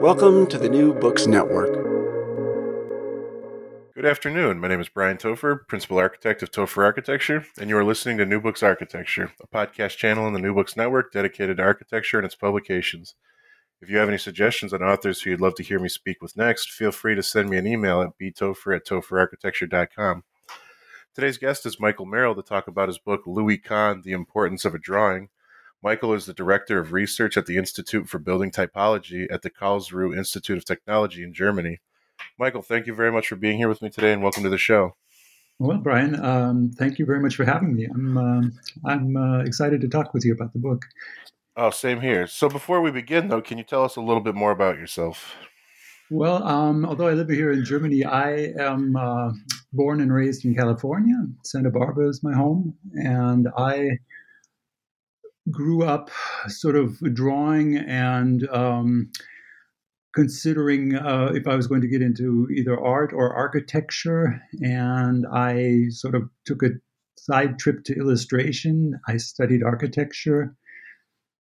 Welcome to the New Books Network. Good afternoon. My name is Brian Topher, Principal Architect of Topher Architecture, and you are listening to New Books Architecture, a podcast channel in the New Books Network dedicated to architecture and its publications. If you have any suggestions on authors who you'd love to hear me speak with next, feel free to send me an email at btopher at topherarchitecture.com. Today's guest is Michael Merrill to talk about his book, Louis Kahn, The Importance of a Drawing, Michael is the director of research at the Institute for Building Typology at the Karlsruhe Institute of Technology in Germany. Michael, thank you very much for being here with me today, and welcome to the show. Well, Brian, um, thank you very much for having me. I'm uh, I'm uh, excited to talk with you about the book. Oh, same here. So, before we begin, though, can you tell us a little bit more about yourself? Well, um, although I live here in Germany, I am uh, born and raised in California. Santa Barbara is my home, and I grew up sort of drawing and um, considering uh, if I was going to get into either art or architecture. And I sort of took a side trip to illustration. I studied architecture.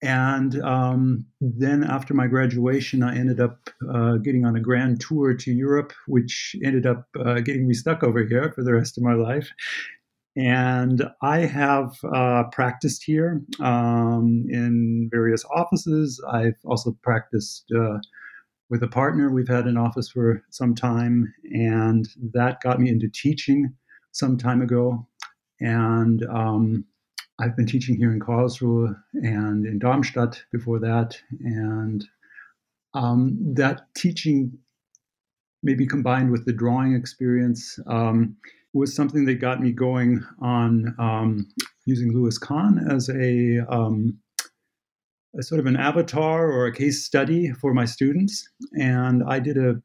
And um, then after my graduation, I ended up uh, getting on a grand tour to Europe, which ended up uh, getting me stuck over here for the rest of my life. And I have uh, practiced here um, in various offices. I've also practiced uh, with a partner. We've had an office for some time, and that got me into teaching some time ago. And um, I've been teaching here in Karlsruhe and in Darmstadt before that. And um, that teaching, maybe combined with the drawing experience, um, was something that got me going on um, using Louis Kahn as a, um, a, sort of an avatar or a case study for my students. And I did a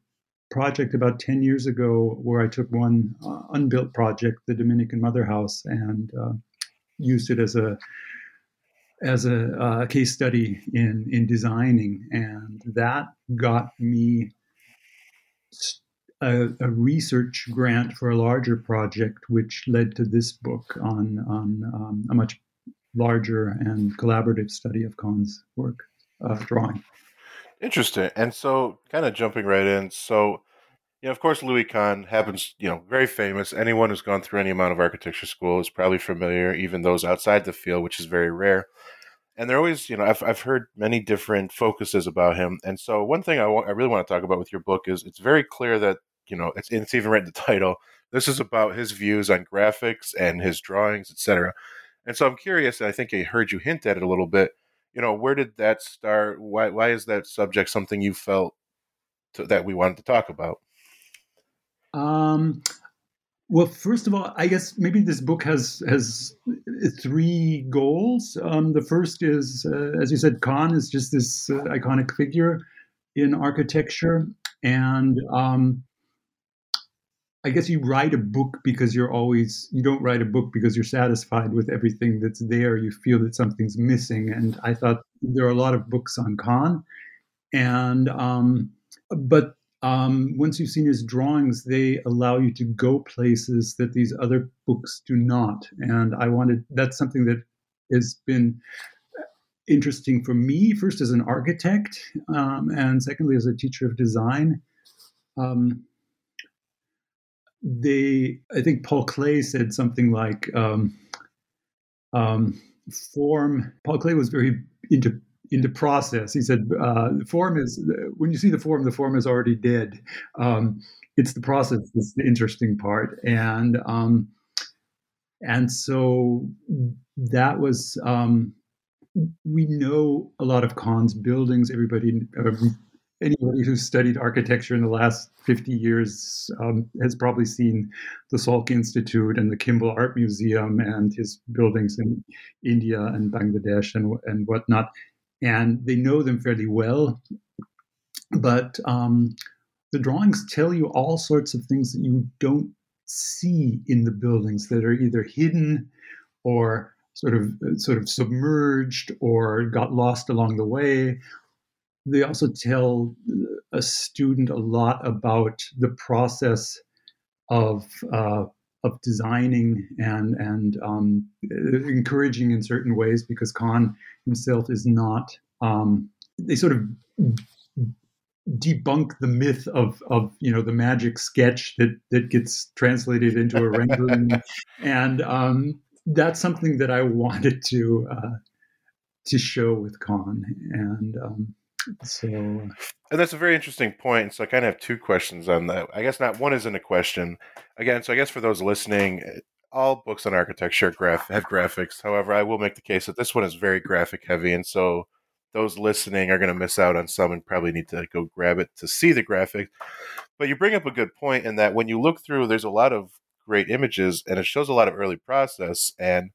project about 10 years ago where I took one uh, unbuilt project, the Dominican Mother House, and uh, used it as a as a uh, case study in in designing, and that got me a, a, research grant for a larger project, which led to this book on, on um, a much larger and collaborative study of Kahn's work, uh, drawing. Interesting. And so, kind of jumping right in, so you know, of course, Louis Kahn happens, you know, very famous. Anyone who's gone through any amount of architecture school is probably familiar, even those outside the field, which is very rare. And they're always, you know, I've, I've heard many different focuses about him. And so, one thing I, want, I really want to talk about with your book is it's very clear that you know, it's, it's even written the title. This is about his views on graphics and his drawings, etc. And so I'm curious. I think I heard you hint at it a little bit. You know, where did that start? Why why is that subject something you felt to, that we wanted to talk about? Um, well, first of all, I guess maybe this book has has three goals. Um, the first is, uh, as you said, Kahn is just this uh, iconic figure in architecture, and um, I guess you write a book because you're always you don't write a book because you're satisfied with everything that's there. You feel that something's missing, and I thought there are a lot of books on Kahn, and um, but um, once you've seen his drawings, they allow you to go places that these other books do not. And I wanted that's something that has been interesting for me, first as an architect, um, and secondly as a teacher of design. Um, they, I think Paul Klee said something like, um, um form. Paul Klee was very into into process. He said, uh, "The form is when you see the form, the form is already dead. Um, it's the process that's the interesting part." And um, and so that was um, we know a lot of Kahn's buildings. Everybody, anybody who's studied architecture in the last 50 years um, has probably seen the Salk Institute and the Kimbell Art Museum and his buildings in India and Bangladesh and, and whatnot and they know them fairly well. But um, the drawings tell you all sorts of things that you don't see in the buildings that are either hidden or sort of sort of submerged or got lost along the way. They also tell a student a lot about the process of uh, of designing and and um, encouraging in certain ways because Kahn himself is not. Um, they sort of debunk the myth of of you know the magic sketch that that gets translated into a rendering, and um, that's something that I wanted to uh, to show with Kahn, and um, so, and that's a very interesting point. So I kind of have two questions on that. I guess not one isn't a question. Again, so I guess for those listening, eh, all books on architecture graph have graphics. However, I will make the case that this one is very graphic heavy, and so those listening are going to miss out on some and probably need to go grab it to see the graphic. But you bring up a good point in that when you look through, there's a lot of great images, and it shows a lot of early process. And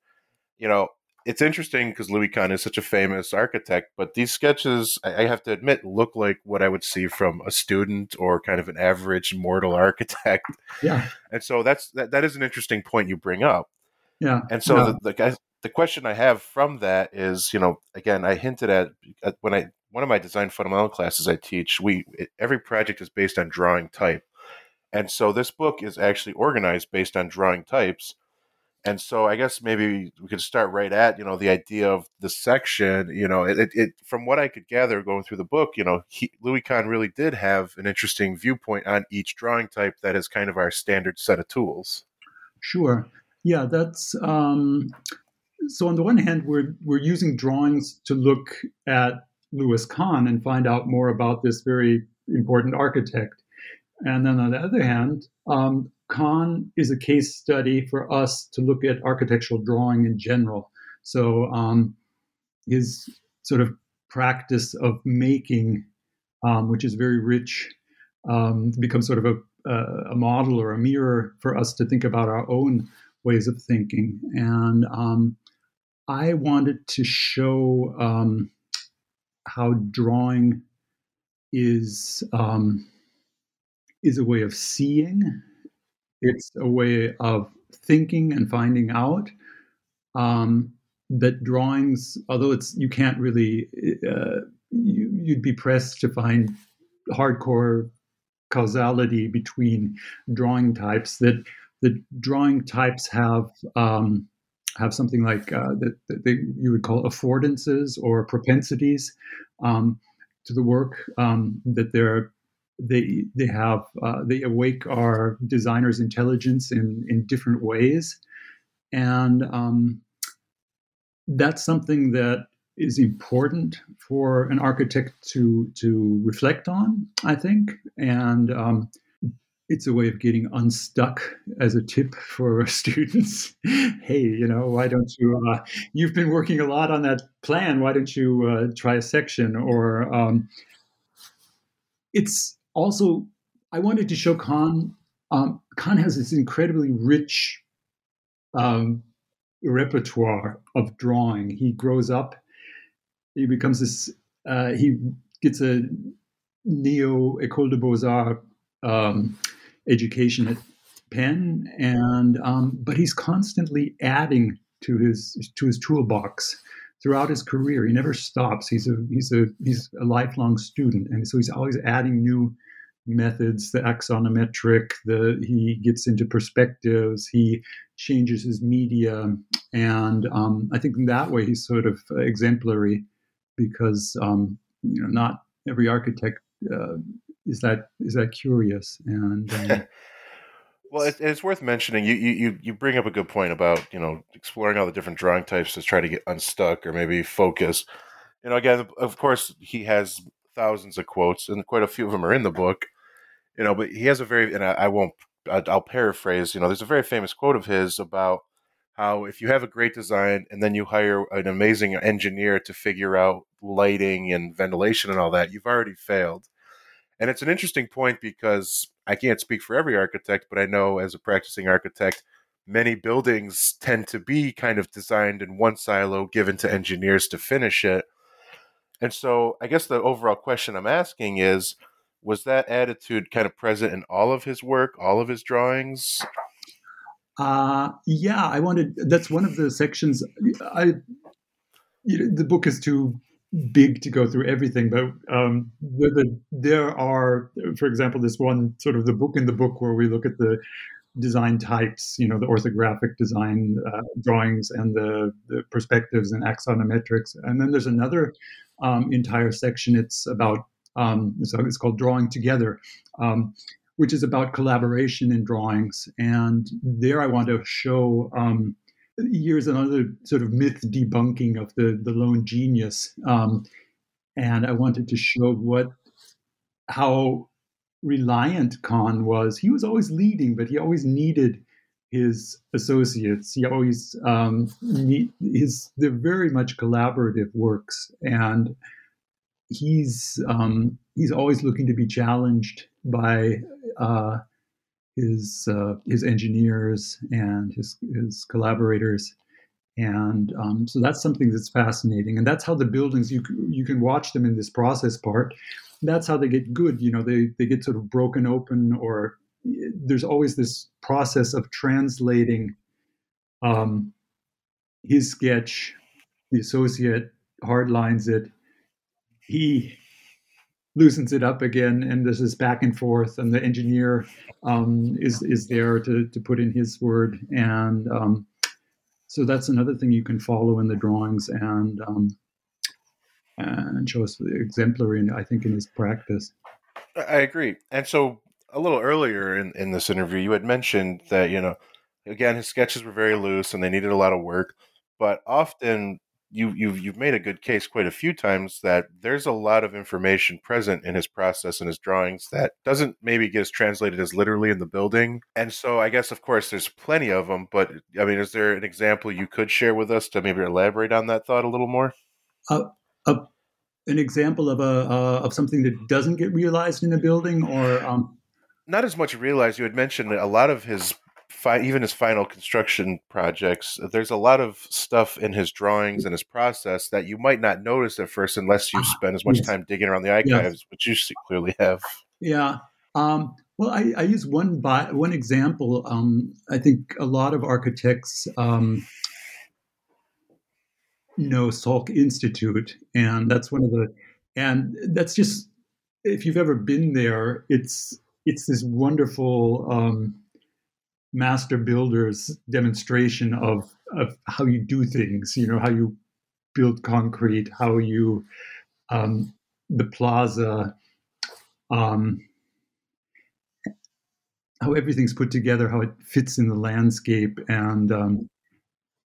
you know, it's interesting because Louis Kahn is such a famous architect, but these sketches, I have to admit, look like what I would see from a student or kind of an average mortal architect. Yeah. And so that's that, that is an interesting point you bring up. Yeah. And so yeah. the, the the question I have from that is, you know, again, I hinted at, at when I one of my design fundamental classes I teach, we it, every project is based on drawing type. And so this book is actually organized based on drawing types and so I guess maybe we could start right at you know the idea of the section. You know, it, it, from what I could gather going through the book, you know, he, Louis Kahn really did have an interesting viewpoint on each drawing type that is kind of our standard set of tools. Sure. Yeah, that's um, so. On the one hand, we're we're using drawings to look at Louis Kahn and find out more about this very important architect. And then on the other hand, um, Kahn is a case study for us to look at architectural drawing in general. So um, his sort of practice of making, um, which is very rich, um, becomes sort of a, a, model or a mirror for us to think about our own ways of thinking. And um, I wanted to show um, how drawing is um, is a way of seeing it's a way of thinking and finding out um, that drawings, although it's you can't really, uh, you, you'd be pressed to find hardcore causality between drawing types. That the drawing types have um, have something like uh, that, that they, you would call affordances or propensities um, to the work. Um, that they're they they have uh, they awake our designers' intelligence in in different ways, and um, that's something that is important for an architect to to reflect on. I think, and um, it's a way of getting unstuck as a tip for students. hey, you know, why don't you? Uh, you've been working a lot on that plan. Why don't you uh, try a section? Or um, it's also, I wanted to show Kahn. Um, Kahn has this incredibly rich um, repertoire of drawing. He grows up, he becomes this. Uh, he gets a neo École des Beaux Arts um, education at Penn, and um, but he's constantly adding to his to his toolbox throughout his career. He never stops. He's a he's a he's a lifelong student, and so he's always adding new methods, the axonometric, the he gets into perspectives, he changes his media, and um, I think in that way he's sort of exemplary because um, you know not every architect uh, is that is that curious and. Um, well, it, it's worth mentioning. You, you you bring up a good point about you know exploring all the different drawing types to try to get unstuck or maybe focus. You know, again, of course, he has thousands of quotes, and quite a few of them are in the book. You know, but he has a very, and I, I won't, I'll paraphrase. You know, there's a very famous quote of his about how if you have a great design and then you hire an amazing engineer to figure out lighting and ventilation and all that, you've already failed. And it's an interesting point because I can't speak for every architect, but I know as a practicing architect, many buildings tend to be kind of designed in one silo, given to engineers to finish it. And so I guess the overall question I'm asking is was that attitude kind of present in all of his work, all of his drawings? Uh, yeah, I wanted. That's one of the sections. I you know, the book is too big to go through everything, but um, the, the, there are, for example, this one sort of the book in the book where we look at the design types, you know, the orthographic design uh, drawings and the, the perspectives and axonometrics, and then there's another um, entire section. It's about um, so it's called Drawing Together, um, which is about collaboration in drawings. And there, I want to show. Um, here's another sort of myth debunking of the the lone genius, um, and I wanted to show what how reliant Kahn was. He was always leading, but he always needed his associates. He always um, need, his they're very much collaborative works, and he's um, he's always looking to be challenged by uh, his uh, his engineers and his his collaborators. And um, so that's something that's fascinating, and that's how the buildings you you can watch them in this process part. That's how they get good. You know, they they get sort of broken open or there's always this process of translating um, his sketch. The associate hardlines it. He loosens it up again, and this is back and forth. And the engineer um, is is there to to put in his word, and um, so that's another thing you can follow in the drawings and um, and show us the exemplary, I think, in his practice. I agree, and so a little earlier in, in this interview, you had mentioned that, you know, again, his sketches were very loose and they needed a lot of work, but often you, you've, you've made a good case quite a few times that there's a lot of information present in his process and his drawings that doesn't maybe get as translated as literally in the building. And so I guess, of course, there's plenty of them, but I mean, is there an example you could share with us to maybe elaborate on that thought a little more? Uh, uh, an example of a uh, of something that doesn't get realized in a building, or um, not as much realized. You had mentioned a lot of his, fi- even his final construction projects. There's a lot of stuff in his drawings and his process that you might not notice at first, unless you spend as much yes. time digging around the archives, yes. which you clearly have. Yeah. Um, well, I, I, use one by, one example. Um, I think a lot of architects um, know Salk Institute, and that's one of the, and that's just if you've ever been there, it's it's this wonderful um, master builders demonstration of of how you do things. You know how you build concrete, how you um, the plaza, um, how everything's put together, how it fits in the landscape, and um,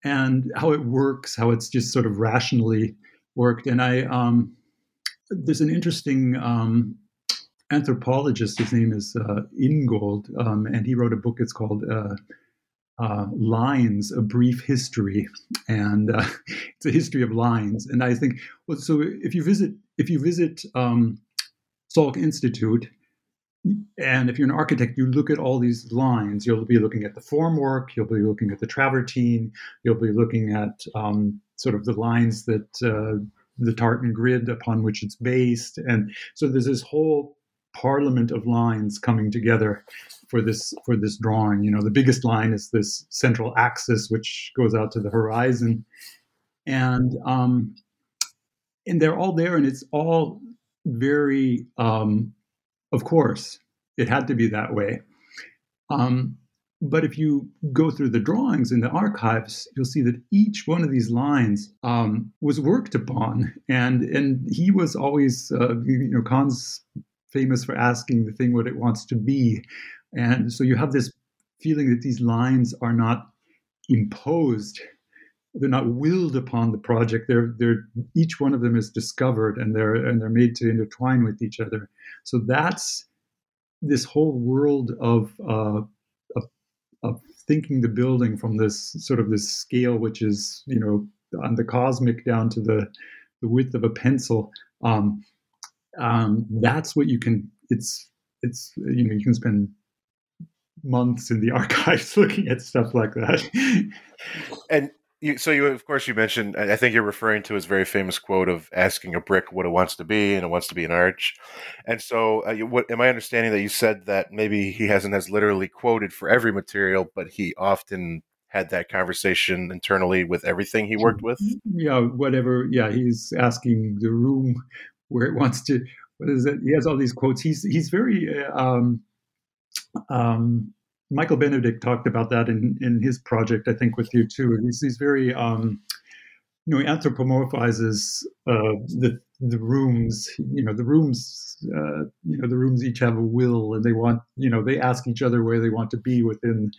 and how it works, how it's just sort of rationally worked. And I um, there's an interesting um, anthropologist. His name is uh, Ingold, um, and he wrote a book. It's called uh, uh, Lines: A Brief History, and uh, it's a history of lines. And I think, well, so if you visit if you visit um, Salk Institute, and if you're an architect, you look at all these lines. You'll be looking at the formwork. You'll be looking at the travertine. You'll be looking at um, sort of the lines that uh, the tartan grid upon which it's based. And so there's this whole parliament of lines coming together for this for this drawing. You know, the biggest line is this central axis which goes out to the horizon, and um, and they're all there, and it's all very, um, of course, it had to be that way. Um, but if you go through the drawings in the archives, you'll see that each one of these lines um, was worked upon, and and he was always, uh, you know, Kahn's famous for asking the thing what it wants to be, and so you have this feeling that these lines are not imposed, they're not willed upon the project. They're they're each one of them is discovered, and they're and they're made to intertwine with each other. So that's this whole world of uh, of thinking the building from this sort of this scale, which is you know on the cosmic down to the the width of a pencil. Um, um, that's what you can. It's it's you know you can spend months in the archives looking at stuff like that. and you, so you, of course, you mentioned. I think you're referring to his very famous quote of asking a brick what it wants to be, and it wants to be an arch. And so, uh, what am I understanding that you said that maybe he hasn't as literally quoted for every material, but he often had that conversation internally with everything he worked with. Yeah, whatever. Yeah, he's asking the room where it wants to. What is it? He has all these quotes. He's he's very. Uh, um, um, Michael Benedict talked about that in, in his project, I think, with you too. He's, he's very, um, you know, he anthropomorphizes uh, the the rooms. You know, the rooms. Uh, you know, the rooms each have a will, and they want. You know, they ask each other where they want to be within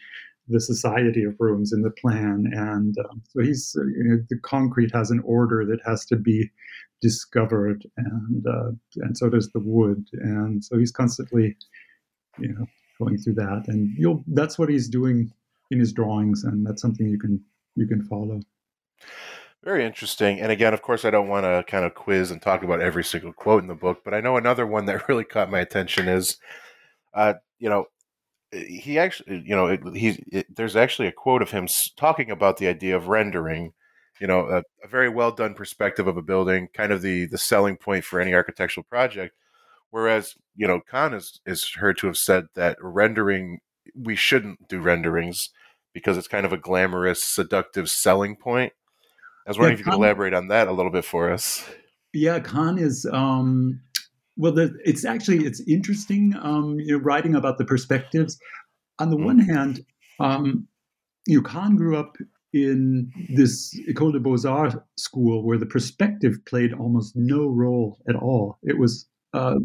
the society of rooms in the plan. And um, so he's uh, you know, the concrete has an order that has to be discovered, and uh, and so does the wood. And so he's constantly, you know, going through that, and you'll that's what he's doing in his drawings, and that's something you can you can follow. Very interesting. And again, of course, I don't want to kind of quiz and talk about every single quote in the book, but I know another one that really caught my attention is, uh, you know, he actually, you know, he's there's actually a quote of him talking about the idea of rendering, you know, a, a, very well done perspective of a building, kind of the the selling point for any architectural project. Whereas, you know, Kahn is, is heard to have said that rendering, we shouldn't do renderings because it's kind of a glamorous, seductive selling point. I was wondering yeah, if you could elaborate on that a little bit for us. Yeah, Kahn is, um, well, the, it's actually, it's interesting, um, you know, writing about the perspectives. On the mm. one hand, um, you know, Kahn grew up in this École des Beaux-Arts school where the perspective played almost no role at all. It was uh,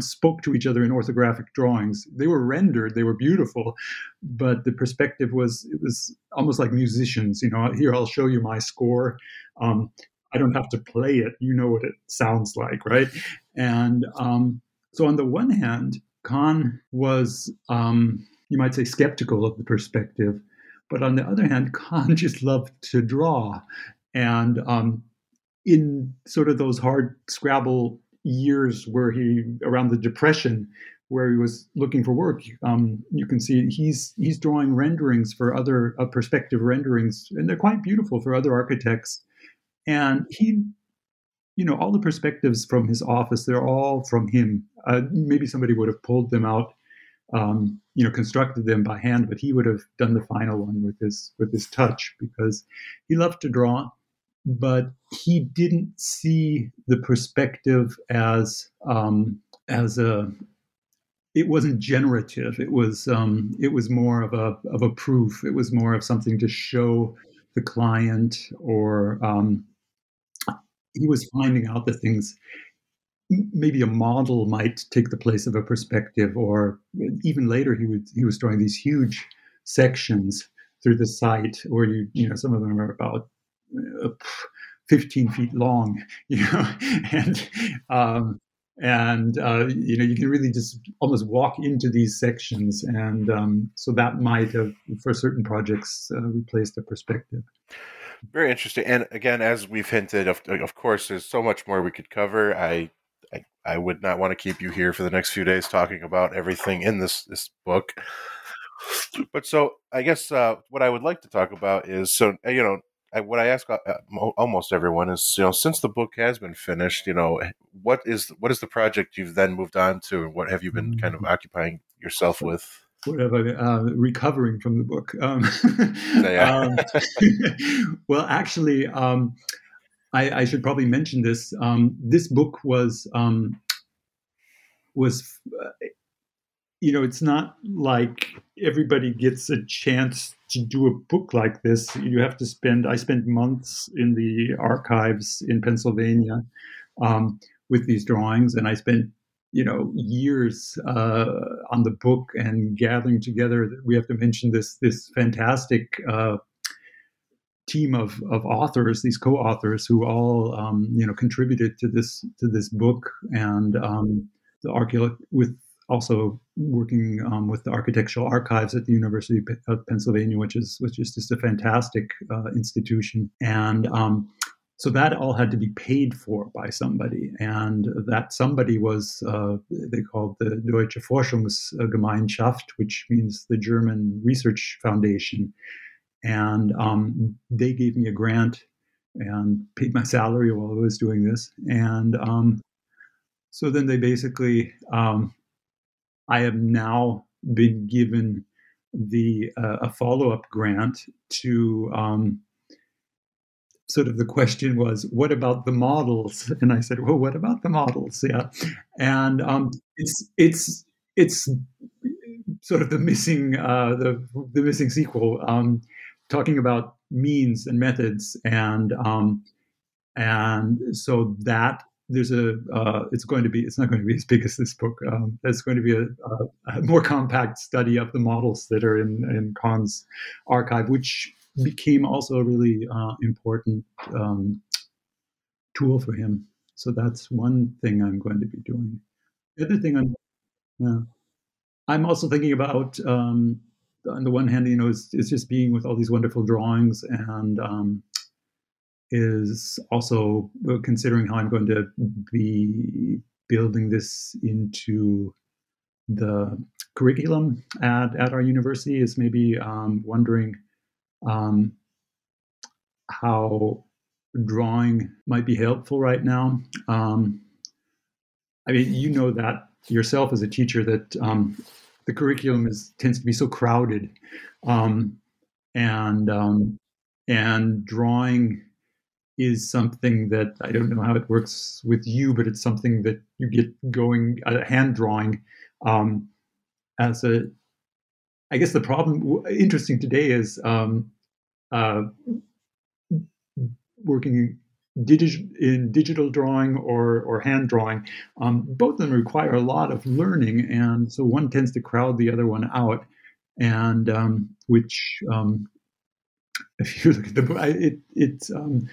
spoke to each other in orthographic drawings. They were rendered, they were beautiful, but the perspective was it was almost like musicians. You know, here I'll show you my score. Um, I don't have to play it; you know what it sounds like, right? And um, so, on the one hand, Kahn was, um, you might say, skeptical of the perspective, but on the other hand, Kahn just loved to draw, and um, in sort of those hard Scrabble years where he around the depression where he was looking for work um, you can see he's he's drawing renderings for other uh, perspective renderings and they're quite beautiful for other architects. And he you know all the perspectives from his office they're all from him. Uh, maybe somebody would have pulled them out um, you know constructed them by hand but he would have done the final one with his with his touch because he loved to draw but he didn't see the perspective as um, as a it wasn't generative. It was um, it was more of a of a proof. It was more of something to show the client or um, he was finding out the things maybe a model might take the place of a perspective or even later he would he was drawing these huge sections through the site where you you know some of them are about uh, 15 feet long, you know, and um, and uh, you know you can really just almost walk into these sections, and um, so that might have, for certain projects, uh, replaced the perspective. Very interesting, and again, as we've hinted, of, of course, there's so much more we could cover. I, I, I would not want to keep you here for the next few days talking about everything in this this book. But so I guess uh, what I would like to talk about is so you know I, what I ask uh, almost everyone is, you know, since the book has been finished, you know, what is what is the project you've then moved on to, and what have you been kind of mm. occupying yourself with? Whatever, uh, recovering from the book. Um, um, well, actually, um, I, I, should probably mention this. Um, this book was um, was uh, you know, it's not like everybody gets a chance to do a book like this. You have to spend. I spent months in the archives in Pennsylvania um, with these drawings, and I spent you know years uh, on the book and gathering together. We have to mention this this fantastic. Uh, team of, of authors, these co-authors who all um, you know contributed to this to this book, and um, the archaeolog with also working um, with the architectural archives at the University of Pennsylvania, which is which is just a fantastic uh, institution, and um, so that all had to be paid for by somebody, and that somebody was uh, they called the Deutsche Forschungsgemeinschaft, which means the German Research Foundation, and um, they gave me a grant and paid my salary while I was doing this, and um, so then they basically um, I have now been given the uh, a follow up grant to um, sort of the question was, what about the models? And I said, well, what about the models? Yeah, and um, it's it's it's sort of the missing uh, the the missing sequel, um, talking about means and methods, and um, and so that there's a uh, it's going to be it's not going to be as big as this book. Um, it's going to be a, a, a, more compact study of the models that are in in Kahn's archive which became also a really uh, important um, tool for him. So that's one thing i'm going to be doing. The other thing i'm yeah, i'm also thinking about um, on the one hand you know is, it's just being with all these wonderful drawings and um, is also considering how I'm going to be building this into the curriculum at, at our university is maybe um, wondering um, how drawing might be helpful right now. Um, I mean, you know that yourself as a teacher that um, the curriculum is tends to be so crowded, um, and um, and drawing is something that I don't know how it works with you, but it's something that you get going uh, hand drawing um, as a. I guess the problem interesting today is um, uh, working digi- in digital drawing or or hand drawing. Um, both of them require a lot of learning, and so one tends to crowd the other one out, and um, which um, if you look at the book, it it's um,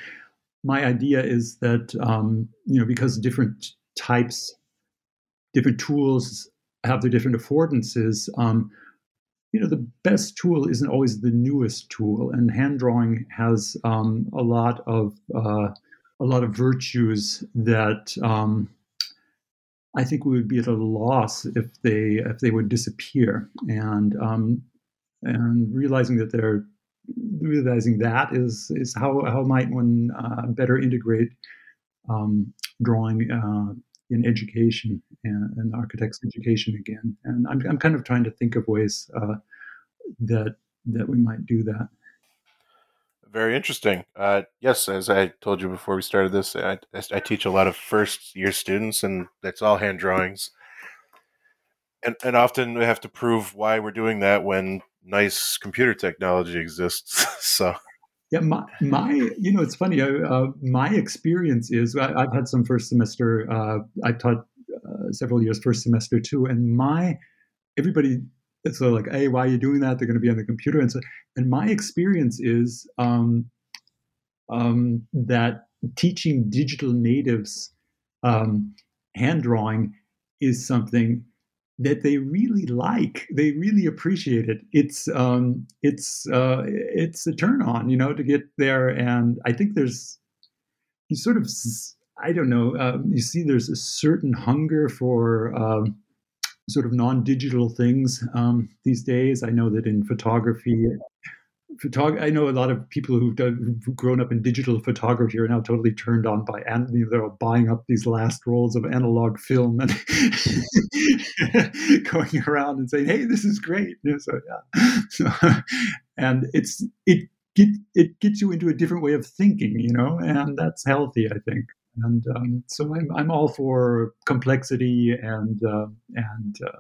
my idea is that um, you know because different types, different tools have their different affordances. You know, the best tool isn't always the newest tool, and hand drawing has um, a lot of uh, a lot of virtues that um, I think we would be at a loss if they if they would disappear. And um, and realizing that they're realizing that is is how how might one uh, better integrate um, drawing uh, in education and, and, architects education again. And I'm I'm kind of trying to think of ways uh, that that we might do that. Very interesting. Uh, yes, as I told you before we started this, I, I teach a lot of first year students, and that's all hand drawings. And, and often we have to prove why we're doing that when nice computer technology exists. so yeah, my, my, you know, it's funny. Uh, my experience is I, have had some first semester. Uh, I taught uh, several years first semester too, and my everybody. Sort of like, hey, why are you doing that? They're going to be on the computer, and so. And my experience is um, um, that teaching digital natives um, hand drawing is something that they really like. They really appreciate it. It's um, it's uh, it's a turn on, you know, to get there. And I think there's you sort of I don't know. Um, you see, there's a certain hunger for um, sort of non-digital things um, these days. I know that in photography photog- I know a lot of people who've, done, who've grown up in digital photography are now totally turned on by and they're buying up these last rolls of analog film and going around and saying, "Hey, this is great." You know, so yeah, so, and it's it get it gets you into a different way of thinking, you know, and that's healthy, I think. And um, so I'm I'm all for complexity and uh, and uh,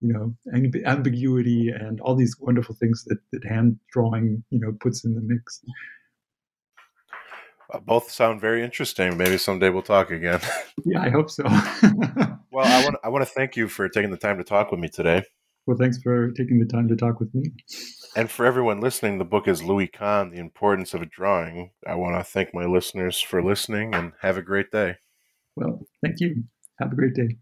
you know amb- ambiguity and all these wonderful things that, that hand drawing you know puts in the mix. Uh, both sound very interesting. Maybe someday we'll talk again. Yeah i hope so. Well i want i want to thank you for taking the time to talk with me today. Well thanks for taking the time to talk with me and for everyone listening the book is louis kahn the importance of a drawing. I want to thank my listeners for listening and have a great day. Well thank you. Have a great day